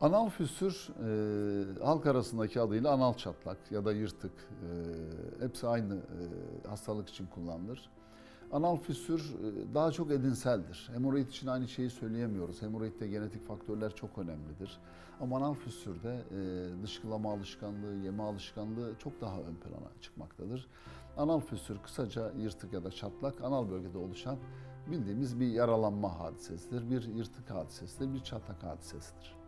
Anal füsür e, halk arasındaki adıyla anal çatlak ya da yırtık. E, hepsi aynı e, hastalık için kullanılır. Anal füsür e, daha çok edinseldir. Hemoroid için aynı şeyi söyleyemiyoruz. Hemoroidde genetik faktörler çok önemlidir. Ama anal füsürde e, dışkılama alışkanlığı, yeme alışkanlığı çok daha ön plana çıkmaktadır. Anal füsür kısaca yırtık ya da çatlak anal bölgede oluşan bildiğimiz bir yaralanma hadisesidir. Bir yırtık hadisesidir, bir çatlak hadisesidir.